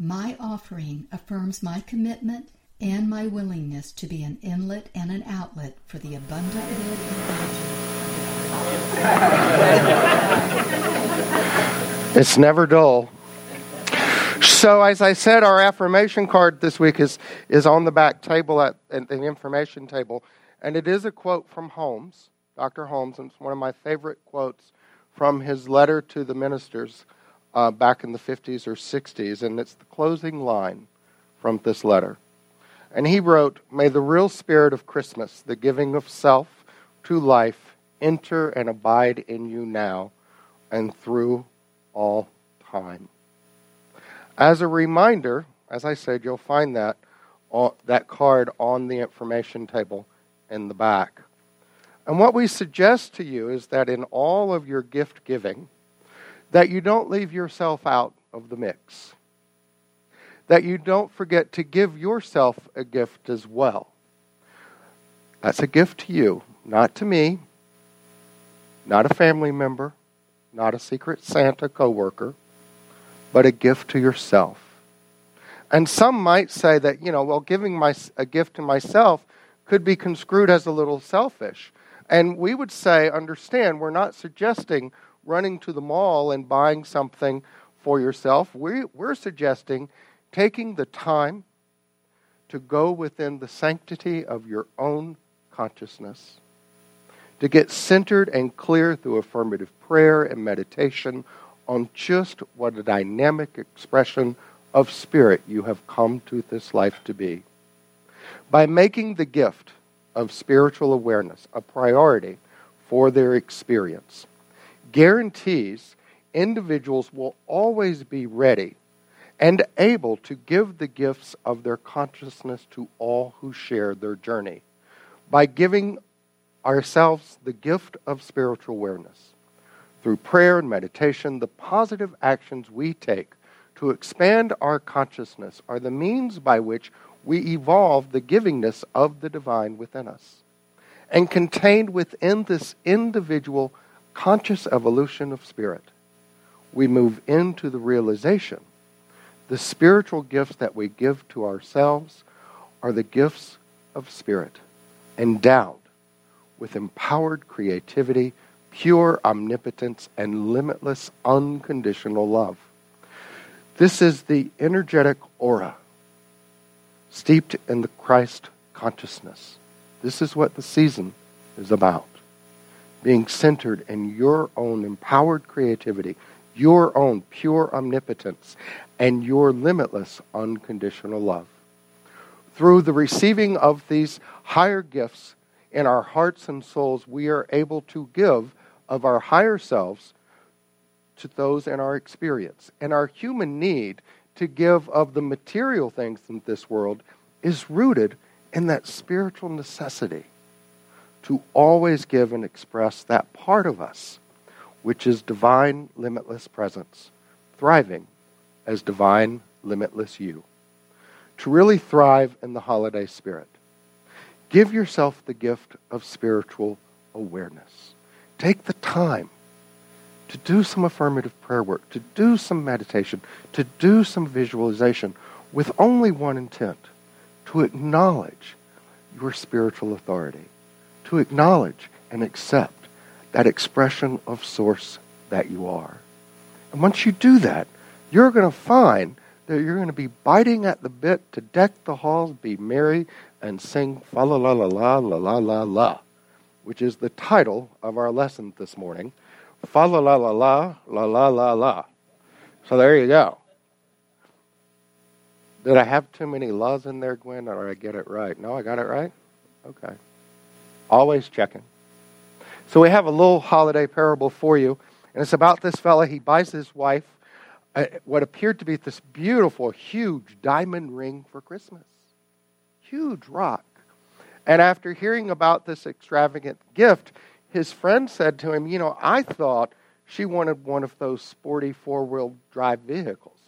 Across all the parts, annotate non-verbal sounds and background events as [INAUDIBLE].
my offering affirms my commitment and my willingness to be an inlet and an outlet for the abundant It's never dull. So, as I said, our affirmation card this week is, is on the back table at, at the information table, and it is a quote from Holmes, Dr. Holmes, and it's one of my favorite quotes from his letter to the ministers uh, back in the 50s or 60s, and it's the closing line from this letter. And he wrote, May the real spirit of Christmas, the giving of self to life, enter and abide in you now and through all time. As a reminder, as I said, you'll find that, uh, that card on the information table in the back. And what we suggest to you is that in all of your gift giving, that you don't leave yourself out of the mix. That you don't forget to give yourself a gift as well. That's a gift to you, not to me, not a family member, not a secret Santa coworker, but a gift to yourself. And some might say that, you know, well, giving my, a gift to myself could be construed as a little selfish. And we would say, understand, we're not suggesting running to the mall and buying something for yourself. We, we're suggesting taking the time to go within the sanctity of your own consciousness, to get centered and clear through affirmative prayer and meditation on just what a dynamic expression of spirit you have come to this life to be. By making the gift of spiritual awareness a priority for their experience, guarantees individuals will always be ready and able to give the gifts of their consciousness to all who share their journey. By giving ourselves the gift of spiritual awareness, through prayer and meditation, the positive actions we take to expand our consciousness are the means by which we evolve the givingness of the divine within us. And contained within this individual conscious evolution of spirit, we move into the realization the spiritual gifts that we give to ourselves are the gifts of spirit, endowed with empowered creativity, pure omnipotence, and limitless unconditional love. This is the energetic aura steeped in the Christ consciousness. This is what the season is about being centered in your own empowered creativity, your own pure omnipotence, and your limitless unconditional love. Through the receiving of these higher gifts in our hearts and souls, we are able to give of our higher selves to those in our experience. And our human need to give of the material things in this world is rooted in that spiritual necessity to always give and express that part of us, which is divine, limitless presence, thriving as divine, limitless you. To really thrive in the holiday spirit, give yourself the gift of spiritual awareness. Take the time to do some affirmative prayer work, to do some meditation, to do some visualization with only one intent to acknowledge your spiritual authority to acknowledge and accept that expression of source that you are. And once you do that, you're going to find that you're going to be biting at the bit to deck the halls, be merry, and sing fa la la la la la la la la, which is the title of our lesson this morning. Fa la la la la la la la la. So there you go. Did I have too many laws in there, Gwen, or did I get it right? No, I got it right? Okay. Always checking. So we have a little holiday parable for you, and it's about this fella. He buys his wife uh, what appeared to be this beautiful, huge diamond ring for Christmas. Huge rock. And after hearing about this extravagant gift, his friend said to him, You know, I thought she wanted one of those sporty four wheel drive vehicles.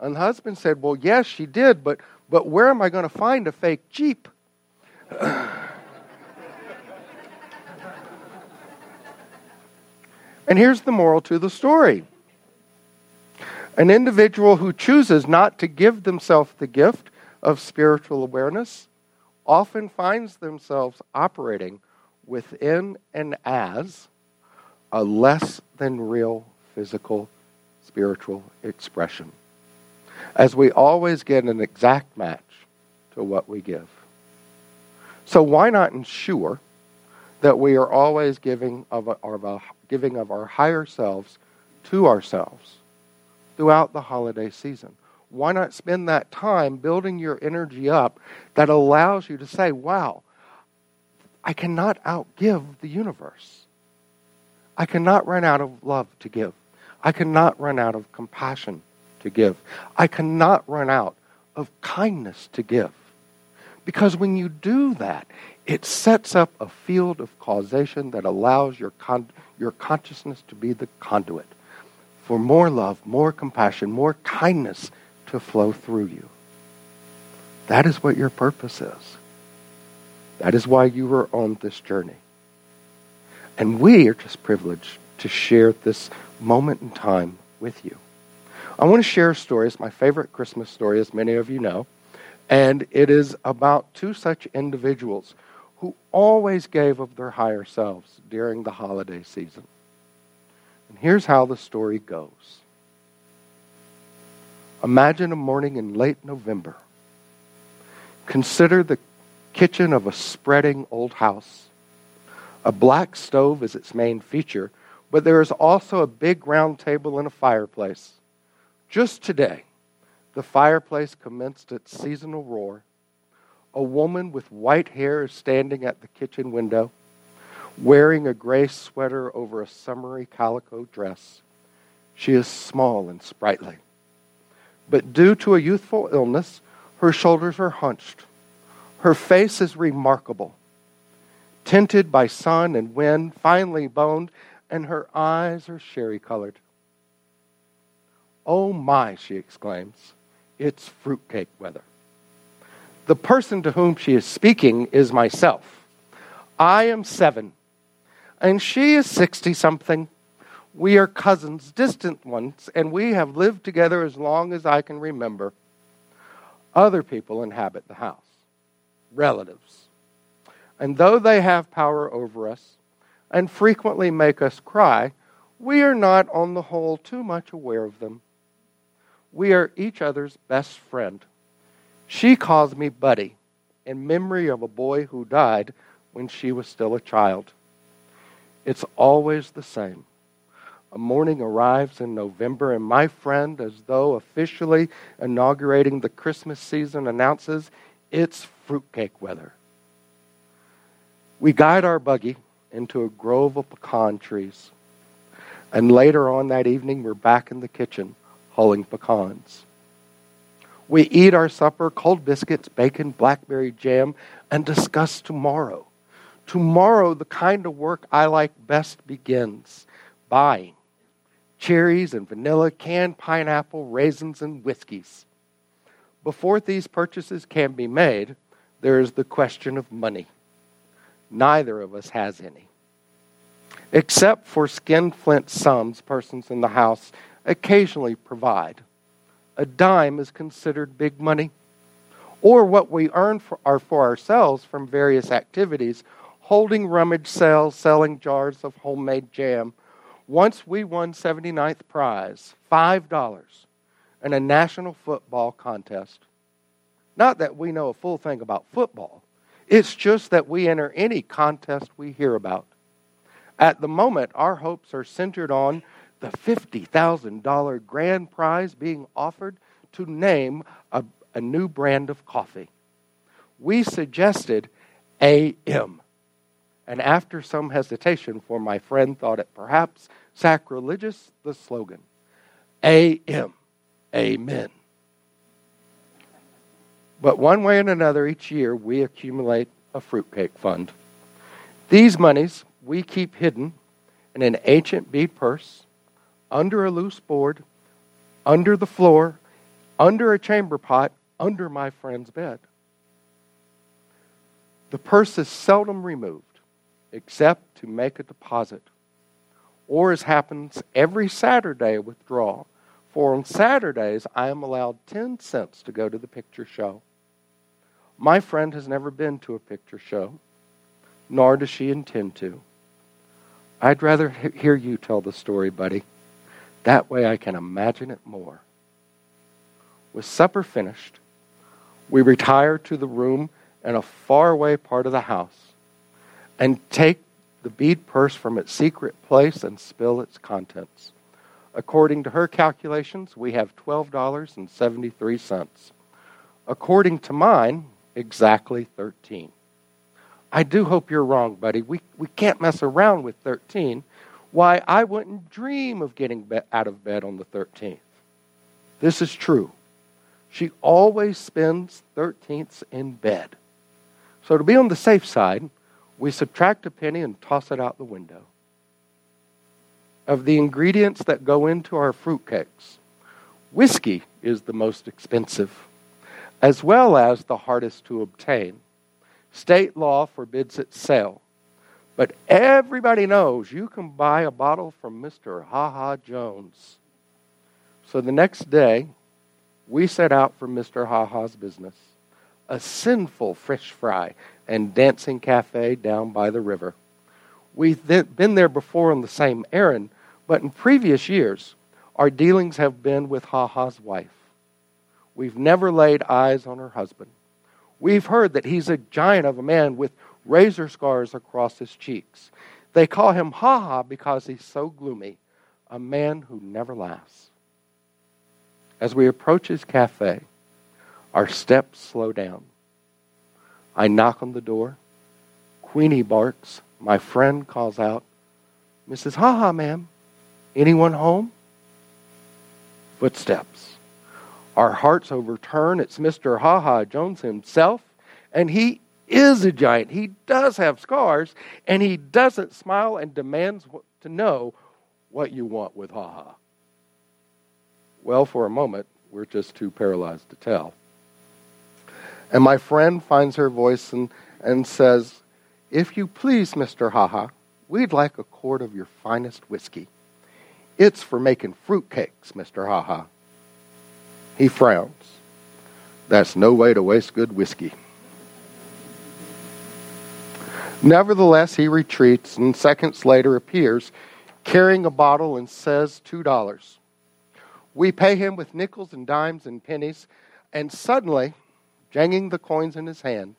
And the husband said, Well, yes, she did, but, but where am I going to find a fake Jeep? [CLEARS THROAT] and here's the moral to the story an individual who chooses not to give themselves the gift of spiritual awareness often finds themselves operating within and as a less than real physical spiritual expression. As we always get an exact match to what we give. So why not ensure that we are always giving of, our, giving of our higher selves to ourselves throughout the holiday season? Why not spend that time building your energy up that allows you to say, wow, I cannot outgive the universe. I cannot run out of love to give. I cannot run out of compassion to give. I cannot run out of kindness to give. Because when you do that, it sets up a field of causation that allows your, con- your consciousness to be the conduit for more love, more compassion, more kindness to flow through you. That is what your purpose is. That is why you are on this journey. And we are just privileged to share this moment in time with you. I want to share a story. It's my favorite Christmas story, as many of you know. And it is about two such individuals who always gave of their higher selves during the holiday season. And here's how the story goes Imagine a morning in late November. Consider the kitchen of a spreading old house. A black stove is its main feature, but there is also a big round table and a fireplace. Just today, the fireplace commenced its seasonal roar. A woman with white hair is standing at the kitchen window, wearing a gray sweater over a summery calico dress. She is small and sprightly. But due to a youthful illness, her shoulders are hunched. Her face is remarkable, tinted by sun and wind, finely boned, and her eyes are sherry colored. Oh my, she exclaims, it's fruitcake weather. The person to whom she is speaking is myself. I am seven, and she is 60 something. We are cousins, distant ones, and we have lived together as long as I can remember. Other people inhabit the house, relatives. And though they have power over us and frequently make us cry, we are not, on the whole, too much aware of them. We are each other's best friend. She calls me Buddy in memory of a boy who died when she was still a child. It's always the same. A morning arrives in November, and my friend, as though officially inaugurating the Christmas season, announces it's fruitcake weather. We guide our buggy into a grove of pecan trees. And later on that evening, we're back in the kitchen hulling pecans. We eat our supper, cold biscuits, bacon, blackberry jam, and discuss tomorrow. Tomorrow, the kind of work I like best begins buying cherries and vanilla, canned pineapple, raisins, and whiskeys. Before these purchases can be made, there is the question of money. Neither of us has any. Except for skinflint sums persons in the house occasionally provide. A dime is considered big money. Or what we earn for, for ourselves from various activities, holding rummage sales, selling jars of homemade jam. Once we won 79th prize, $5, in a national football contest. Not that we know a full thing about football, it's just that we enter any contest we hear about. At the moment, our hopes are centered on the $50,000 grand prize being offered to name a, a new brand of coffee. We suggested AM. And after some hesitation, for my friend thought it perhaps sacrilegious, the slogan A.M. Amen. But one way and another, each year we accumulate a fruitcake fund. These monies we keep hidden in an ancient bead purse, under a loose board, under the floor, under a chamber pot, under my friend's bed. The purse is seldom removed except to make a deposit, or as happens every Saturday, a withdrawal. For on Saturdays, I am allowed 10 cents to go to the picture show. My friend has never been to a picture show, nor does she intend to. I'd rather hear you tell the story, buddy. That way I can imagine it more. With supper finished, we retire to the room in a faraway part of the house and take the bead purse from its secret place and spill its contents. According to her calculations, we have $12.73. According to mine, exactly 13. I do hope you're wrong, buddy. We, we can't mess around with 13. Why, I wouldn't dream of getting out of bed on the 13th. This is true. She always spends 13ths in bed. So to be on the safe side, we subtract a penny and toss it out the window. Of the ingredients that go into our fruitcakes, whiskey is the most expensive, as well as the hardest to obtain. State law forbids its sale. But everybody knows you can buy a bottle from Mr. Ha Ha Jones. So the next day, we set out for Mr. Ha Ha's business, a sinful fish fry and dancing cafe down by the river. We've been there before on the same errand, but in previous years, our dealings have been with Ha Ha's wife. We've never laid eyes on her husband. We've heard that he's a giant of a man with razor scars across his cheeks. They call him Ha Ha because he's so gloomy, a man who never laughs. As we approach his cafe, our steps slow down. I knock on the door. Queenie barks. My friend calls out, Mrs. Ha Ha, ma'am. Anyone home? Footsteps. Our hearts overturn. It's Mr. Ha Ha Jones himself, and he is a giant. He does have scars, and he doesn't smile and demands to know what you want with Ha Ha. Well, for a moment, we're just too paralyzed to tell. And my friend finds her voice and, and says, If you please, Mr. Haha, we'd like a quart of your finest whiskey. It's for making fruitcakes, Mr. Haha. He frowns. That's no way to waste good whiskey. Nevertheless, he retreats and seconds later appears carrying a bottle and says $2. We pay him with nickels and dimes and pennies, and suddenly jangling the coins in his hands,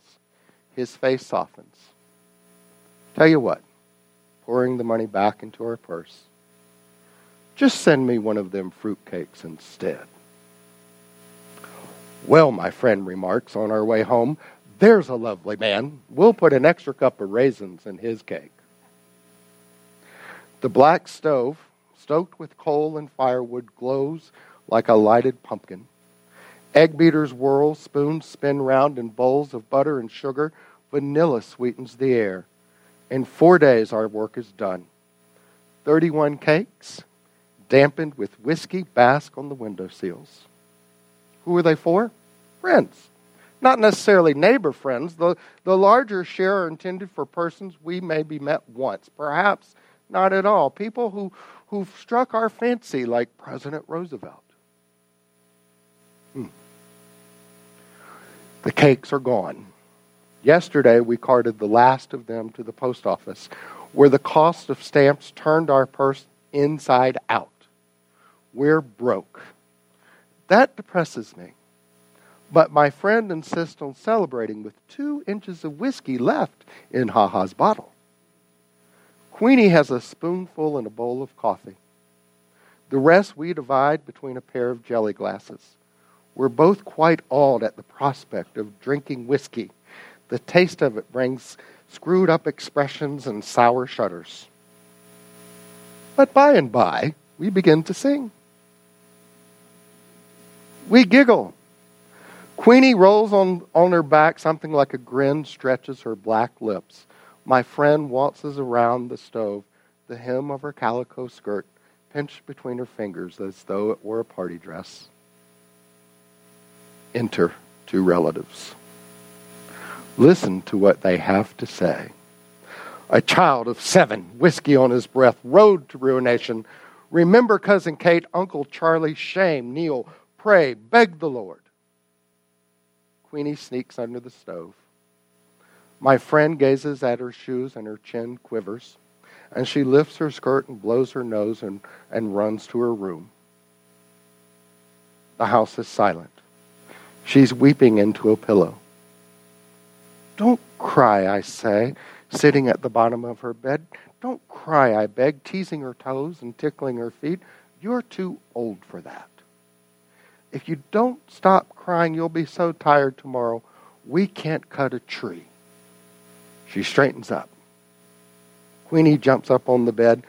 his face softens. Tell you what, pouring the money back into her purse, just send me one of them fruitcakes instead. Well, my friend remarks on our way home, there's a lovely man. We'll put an extra cup of raisins in his cake. The black stove, stoked with coal and firewood, glows like a lighted pumpkin. Egg beaters whirl, spoons spin round in bowls of butter and sugar. Vanilla sweetens the air. In four days, our work is done. 31 cakes, dampened with whiskey, bask on the window sills. Who are they for? Friends. Not necessarily neighbor friends. The, the larger share are intended for persons we may maybe met once, perhaps not at all. People who, who've struck our fancy, like President Roosevelt. Hmm. The cakes are gone. Yesterday, we carted the last of them to the post office, where the cost of stamps turned our purse inside out. We're broke. That depresses me. But my friend insists on celebrating with two inches of whiskey left in Ha Ha's bottle. Queenie has a spoonful and a bowl of coffee. The rest we divide between a pair of jelly glasses. We're both quite awed at the prospect of drinking whiskey. The taste of it brings screwed up expressions and sour shudders. But by and by, we begin to sing. We giggle. Queenie rolls on, on her back, something like a grin stretches her black lips. My friend waltzes around the stove, the hem of her calico skirt pinched between her fingers as though it were a party dress. Enter two relatives. Listen to what they have to say. A child of seven, whiskey on his breath, road to ruination. Remember Cousin Kate, Uncle Charlie, shame, kneel, pray, beg the Lord. Queenie sneaks under the stove. My friend gazes at her shoes and her chin quivers, and she lifts her skirt and blows her nose and, and runs to her room. The house is silent. She's weeping into a pillow. Don't cry, I say, sitting at the bottom of her bed. Don't cry, I beg, teasing her toes and tickling her feet. You're too old for that. If you don't stop crying, you'll be so tired tomorrow, we can't cut a tree. She straightens up. Queenie jumps up on the bed.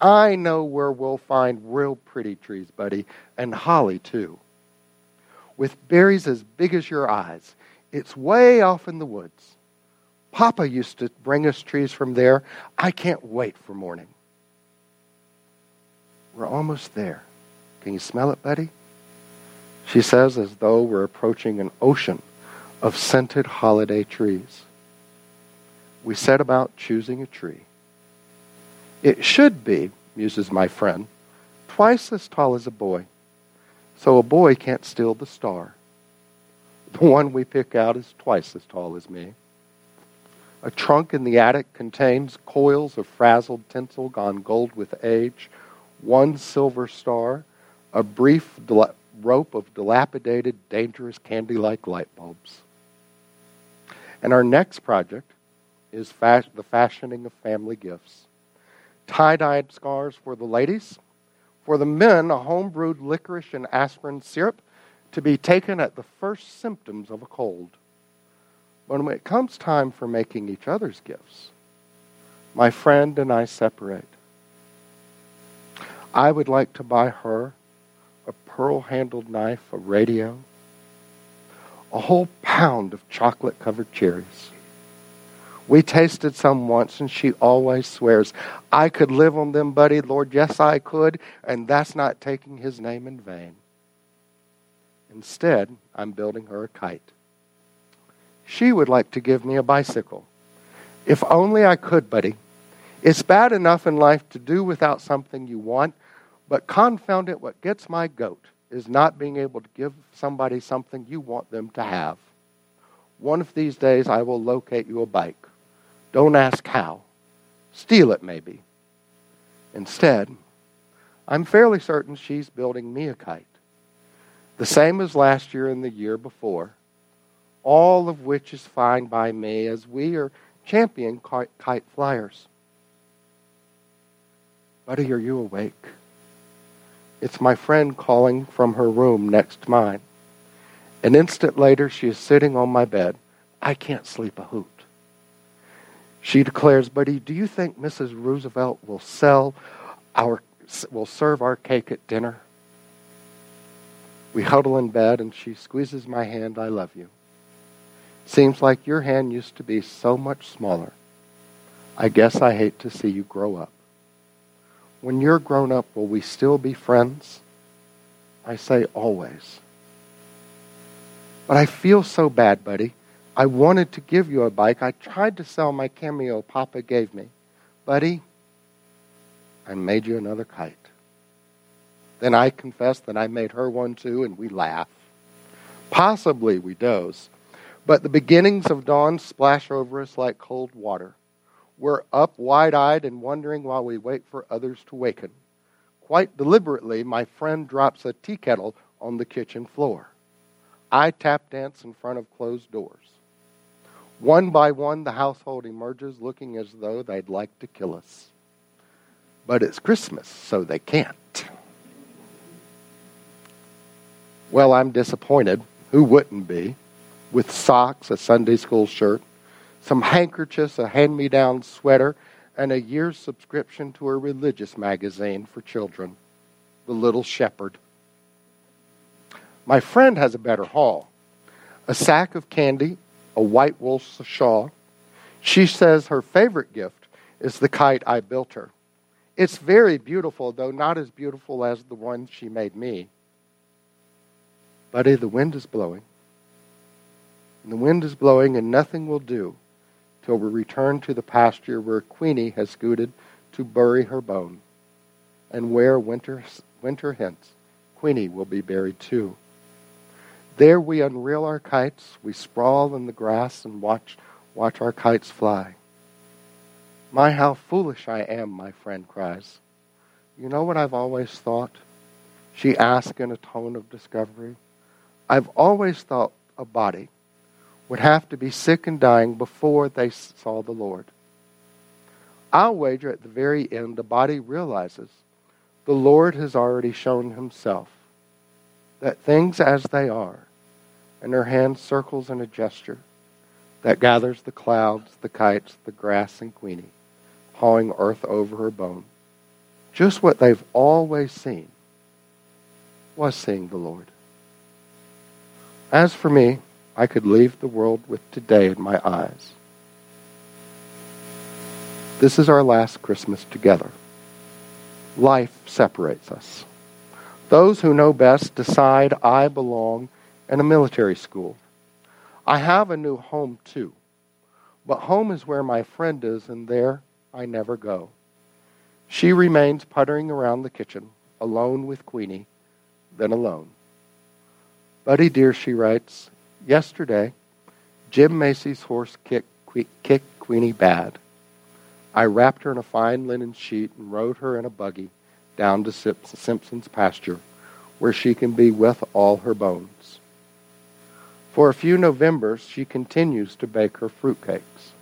I know where we'll find real pretty trees, buddy, and holly, too. With berries as big as your eyes. It's way off in the woods. Papa used to bring us trees from there. I can't wait for morning. We're almost there. Can you smell it, buddy? She says, as though we're approaching an ocean of scented holiday trees. We set about choosing a tree. It should be, muses my friend, twice as tall as a boy, so a boy can't steal the star. The one we pick out is twice as tall as me. A trunk in the attic contains coils of frazzled tinsel gone gold with age, one silver star, a brief rope of dilapidated, dangerous candy like light bulbs. And our next project is fas- the fashioning of family gifts. Tie dyed scarves for the ladies. For the men, a home brewed licorice and aspirin syrup to be taken at the first symptoms of a cold. But when it comes time for making each other's gifts, my friend and I separate. I would like to buy her pearl handled knife, a radio, a whole pound of chocolate covered cherries. We tasted some once, and she always swears, I could live on them, buddy. Lord, yes, I could, and that's not taking his name in vain. Instead, I'm building her a kite. She would like to give me a bicycle. If only I could, buddy. It's bad enough in life to do without something you want, but confound it, what gets my goat is not being able to give somebody something you want them to have. One of these days, I will locate you a bike. Don't ask how. Steal it, maybe. Instead, I'm fairly certain she's building me a kite. The same as last year and the year before, all of which is fine by me as we are champion kite flyers. Buddy, are you awake? It's my friend calling from her room next to mine. An instant later, she is sitting on my bed. I can't sleep a hoot. She declares, Buddy, do you think Mrs. Roosevelt will sell our will serve our cake at dinner? We huddle in bed and she squeezes my hand, I love you. Seems like your hand used to be so much smaller. I guess I hate to see you grow up when you're grown up, will we still be friends? I say always. But I feel so bad, buddy. I wanted to give you a bike. I tried to sell my cameo Papa gave me. Buddy, I made you another kite. Then I confess that I made her one too, and we laugh. Possibly we doze. But the beginnings of dawn splash over us like cold water. We're up wide eyed and wondering while we wait for others to waken. Quite deliberately, my friend drops a tea kettle on the kitchen floor. I tap dance in front of closed doors. One by one, the household emerges looking as though they'd like to kill us. But it's Christmas, so they can't. Well, I'm disappointed. Who wouldn't be? With socks, a Sunday school shirt, some handkerchiefs, a hand me down sweater, and a year's subscription to a religious magazine for children, The Little Shepherd. My friend has a better haul a sack of candy, a white wool shawl. She says her favorite gift is the kite I built her. It's very beautiful, though not as beautiful as the one she made me. Buddy, the wind is blowing. And the wind is blowing, and nothing will do till we return to the pasture where Queenie has scooted to bury her bone, and where winter, winter hence Queenie will be buried too. There we unreel our kites, we sprawl in the grass and watch, watch our kites fly. My, how foolish I am, my friend cries. You know what I've always thought? She asks in a tone of discovery. I've always thought a body would have to be sick and dying before they saw the Lord. I'll wager at the very end the body realizes the Lord has already shown himself that things as they are, and her hand circles in a gesture that gathers the clouds, the kites, the grass, and Queenie, pawing earth over her bone. Just what they've always seen was seeing the Lord. As for me, I could leave the world with today in my eyes. This is our last Christmas together. Life separates us. Those who know best decide I belong in a military school. I have a new home too, but home is where my friend is, and there I never go. She remains puttering around the kitchen, alone with Queenie, then alone. Buddy dear, she writes, yesterday, Jim Macy's horse kicked, kicked Queenie bad. I wrapped her in a fine linen sheet and rode her in a buggy down to Simpson's pasture, where she can be with all her bones. For a few Novembers, she continues to bake her fruitcakes.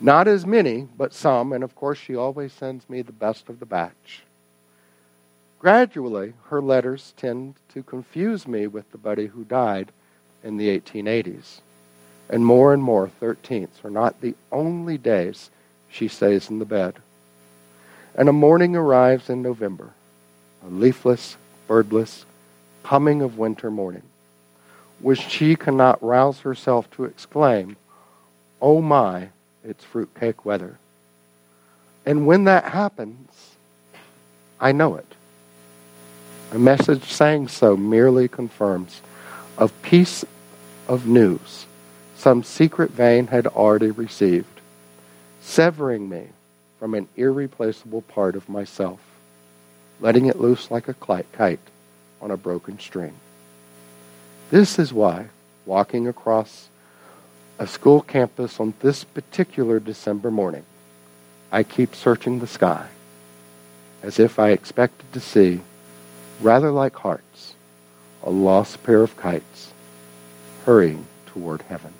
Not as many, but some, and of course, she always sends me the best of the batch. Gradually, her letters tend to confuse me with the buddy who died in the 1880s. And more and more, 13ths are not the only days she stays in the bed. And a morning arrives in November, a leafless, birdless, coming of winter morning, which she cannot rouse herself to exclaim, Oh my, it's fruitcake weather. And when that happens, I know it. A message saying so merely confirms of piece of news some secret vein had already received, severing me from an irreplaceable part of myself, letting it loose like a kite on a broken string. This is why, walking across a school campus on this particular December morning, I keep searching the sky as if I expected to see rather like hearts, a lost pair of kites hurrying toward heaven.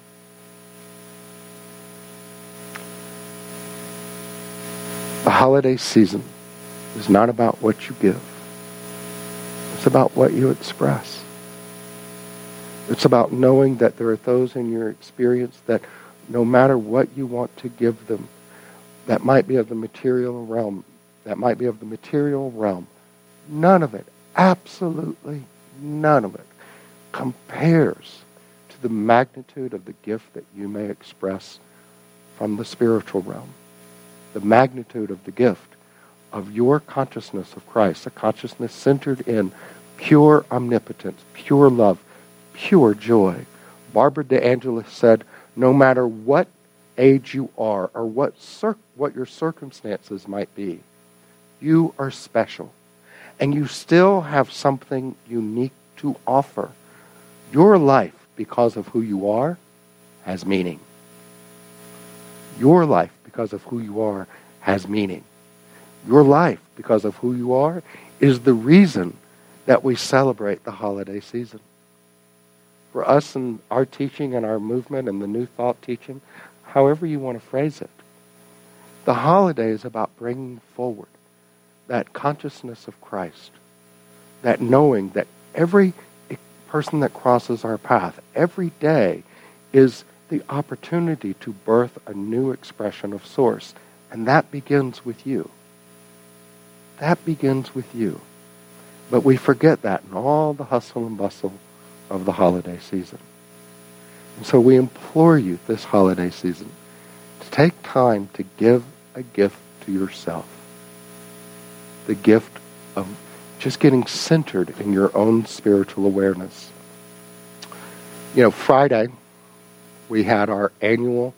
The holiday season is not about what you give. It's about what you express. It's about knowing that there are those in your experience that no matter what you want to give them, that might be of the material realm, that might be of the material realm, none of it absolutely none of it compares to the magnitude of the gift that you may express from the spiritual realm. The magnitude of the gift of your consciousness of Christ, a consciousness centered in pure omnipotence, pure love, pure joy. Barbara DeAngelis said, no matter what age you are or what, cir- what your circumstances might be, you are special and you still have something unique to offer. Your life, because of who you are, has meaning. Your life, because of who you are, has meaning. Your life, because of who you are, is the reason that we celebrate the holiday season. For us and our teaching and our movement and the New Thought teaching, however you want to phrase it, the holiday is about bringing forward that consciousness of Christ, that knowing that every person that crosses our path every day is the opportunity to birth a new expression of source. And that begins with you. That begins with you. But we forget that in all the hustle and bustle of the holiday season. And so we implore you this holiday season to take time to give a gift to yourself. The gift of just getting centered in your own spiritual awareness. You know, Friday, we had our annual,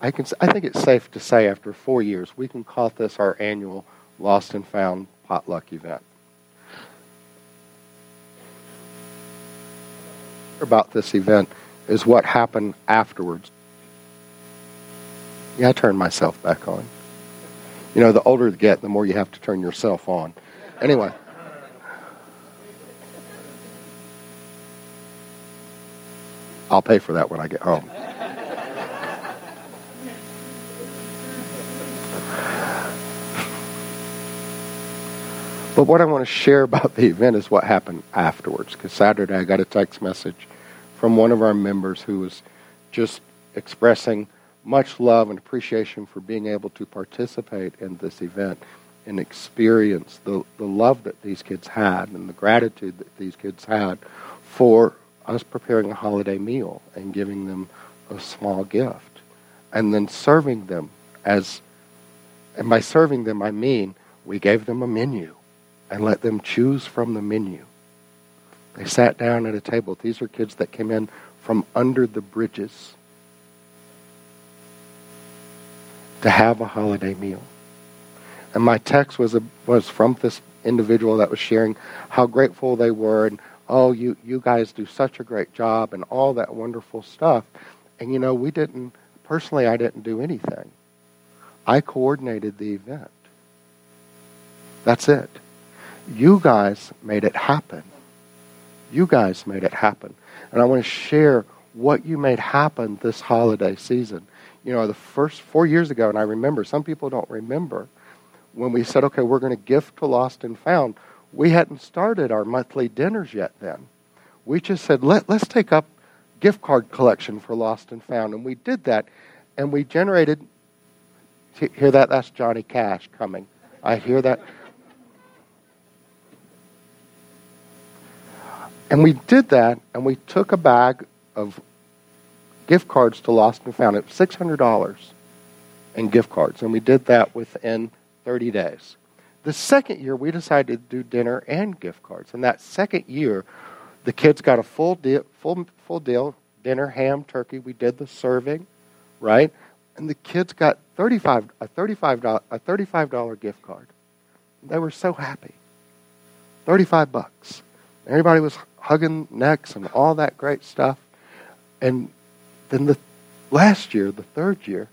I, can, I think it's safe to say after four years, we can call this our annual Lost and Found potluck event. About this event is what happened afterwards. Yeah, I turned myself back on. You know, the older you get, the more you have to turn yourself on. Anyway. I'll pay for that when I get home. But what I want to share about the event is what happened afterwards. Because Saturday I got a text message from one of our members who was just expressing much love and appreciation for being able to participate in this event and experience the, the love that these kids had and the gratitude that these kids had for us preparing a holiday meal and giving them a small gift and then serving them as and by serving them I mean we gave them a menu and let them choose from the menu. They sat down at a table. These are kids that came in from under the bridges to have a holiday meal. And my text was a, was from this individual that was sharing how grateful they were and oh you you guys do such a great job and all that wonderful stuff. And you know, we didn't personally I didn't do anything. I coordinated the event. That's it. You guys made it happen. You guys made it happen. And I want to share what you made happen this holiday season. You know, the first four years ago, and I remember, some people don't remember, when we said, okay, we're going to gift to Lost and Found, we hadn't started our monthly dinners yet then. We just said, Let, let's take up gift card collection for Lost and Found. And we did that, and we generated, hear that? That's Johnny Cash coming. I hear that. And we did that, and we took a bag of gift cards to Lost and Found. It was $600 in gift cards, and we did that within 30 days. The second year, we decided to do dinner and gift cards. And that second year, the kids got a full deal, full, full deal dinner, ham, turkey. We did the serving, right? And the kids got 35, a, $35, a $35 gift card. They were so happy. 35 bucks. Everybody was hugging necks and all that great stuff. And then the last year, the third year,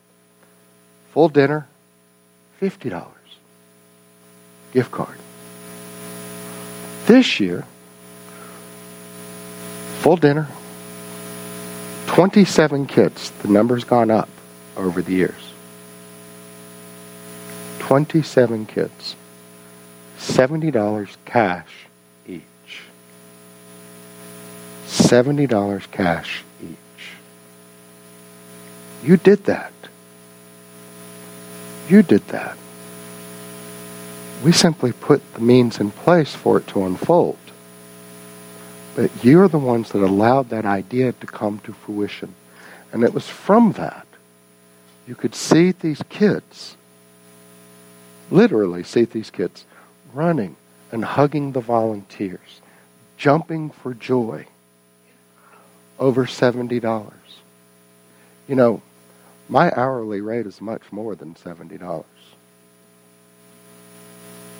full dinner, $50 gift card. This year, full dinner, 27 kids. The number's gone up over the years. 27 kids. $70 cash each. $70 cash each. You did that. You did that. We simply put the means in place for it to unfold. But you're the ones that allowed that idea to come to fruition. And it was from that you could see these kids, literally see these kids, running and hugging the volunteers, jumping for joy over $70. You know, my hourly rate is much more than $70.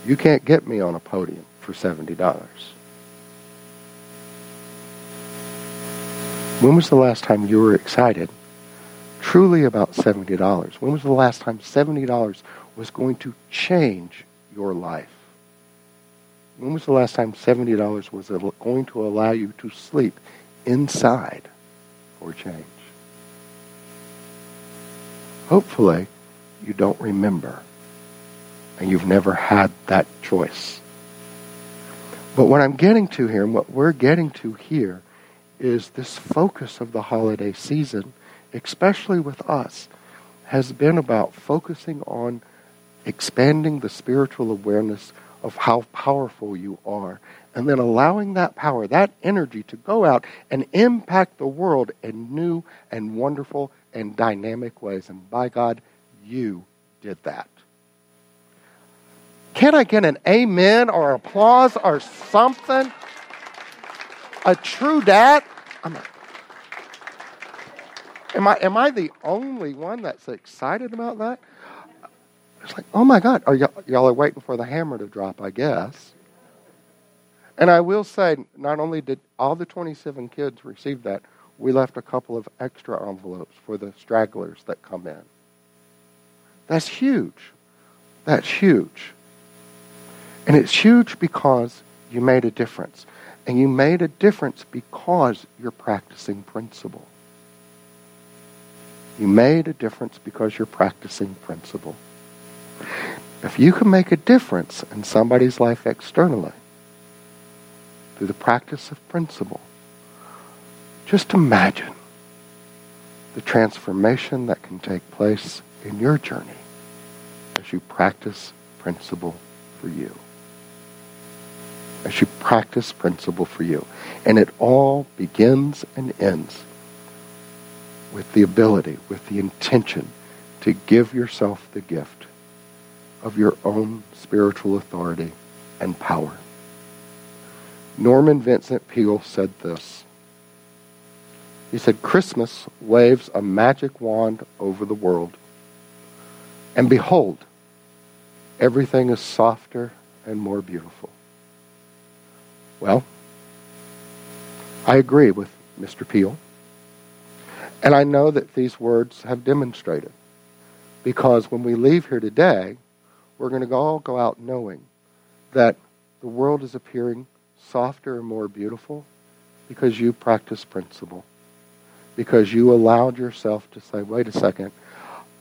You can't get me on a podium for $70. When was the last time you were excited truly about $70? When was the last time $70 was going to change your life? When was the last time $70 was going to allow you to sleep inside for change. Hopefully, you don't remember and you've never had that choice. But what I'm getting to here and what we're getting to here is this focus of the holiday season, especially with us, has been about focusing on expanding the spiritual awareness of how powerful you are and then allowing that power, that energy to go out and impact the world in new and wonderful and dynamic ways. And by God, you did that. Can I get an amen or applause or something? A true dad? I'm am I am I the only one that's excited about that? It's like, oh my God, are y'all, y'all are waiting for the hammer to drop, I guess. And I will say, not only did all the 27 kids receive that, we left a couple of extra envelopes for the stragglers that come in. That's huge. That's huge. And it's huge because you made a difference. And you made a difference because you're practicing principle. You made a difference because you're practicing principle. If you can make a difference in somebody's life externally through the practice of principle, just imagine the transformation that can take place in your journey as you practice principle for you. As you practice principle for you. And it all begins and ends with the ability, with the intention to give yourself the gift of your own spiritual authority and power. Norman Vincent Peale said this. He said, Christmas waves a magic wand over the world. And behold, everything is softer and more beautiful. Well, I agree with Mr. Peale. And I know that these words have demonstrated. Because when we leave here today, we're going to all go out knowing that the world is appearing softer and more beautiful because you practice principle. Because you allowed yourself to say, wait a second,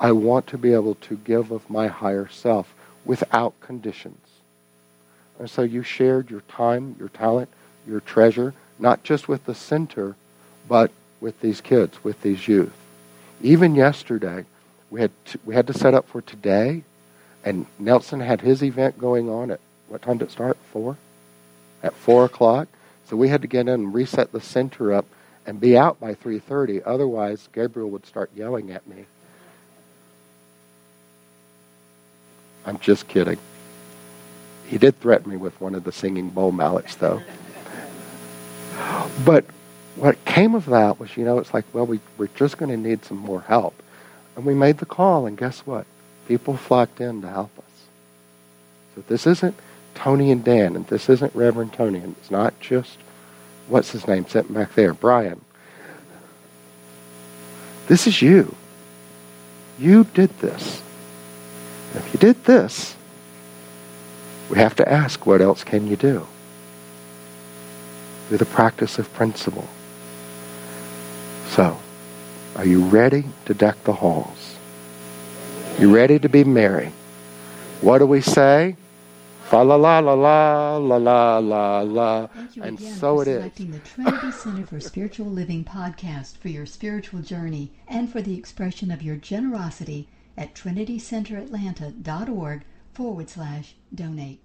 I want to be able to give of my higher self without conditions. And so you shared your time, your talent, your treasure, not just with the center, but with these kids, with these youth. Even yesterday, we had to, we had to set up for today, and Nelson had his event going on at what time did it start? Four. At four o'clock. So we had to get in and reset the center up and be out by three thirty. Otherwise, Gabriel would start yelling at me I'm just kidding. He did threaten me with one of the singing bowl mallets, though. But what came of that was, you know, it's like, well, we, we're just going to need some more help. And we made the call, and guess what? People flocked in to help us. So this isn't Tony and Dan, and this isn't Reverend Tony, and it's not just, what's his name, sitting back there, Brian. This is you. You did this. If you did this, we have to ask, what else can you do? Through the practice of principle. So, are you ready to deck the halls? You ready to be merry? What do we say? Fa la la la la la la la la. And so it is. selecting the Trinity Center for Spiritual Living podcast for your spiritual journey and for the expression of your generosity at trinitycenteratlanta.org forward slash donate.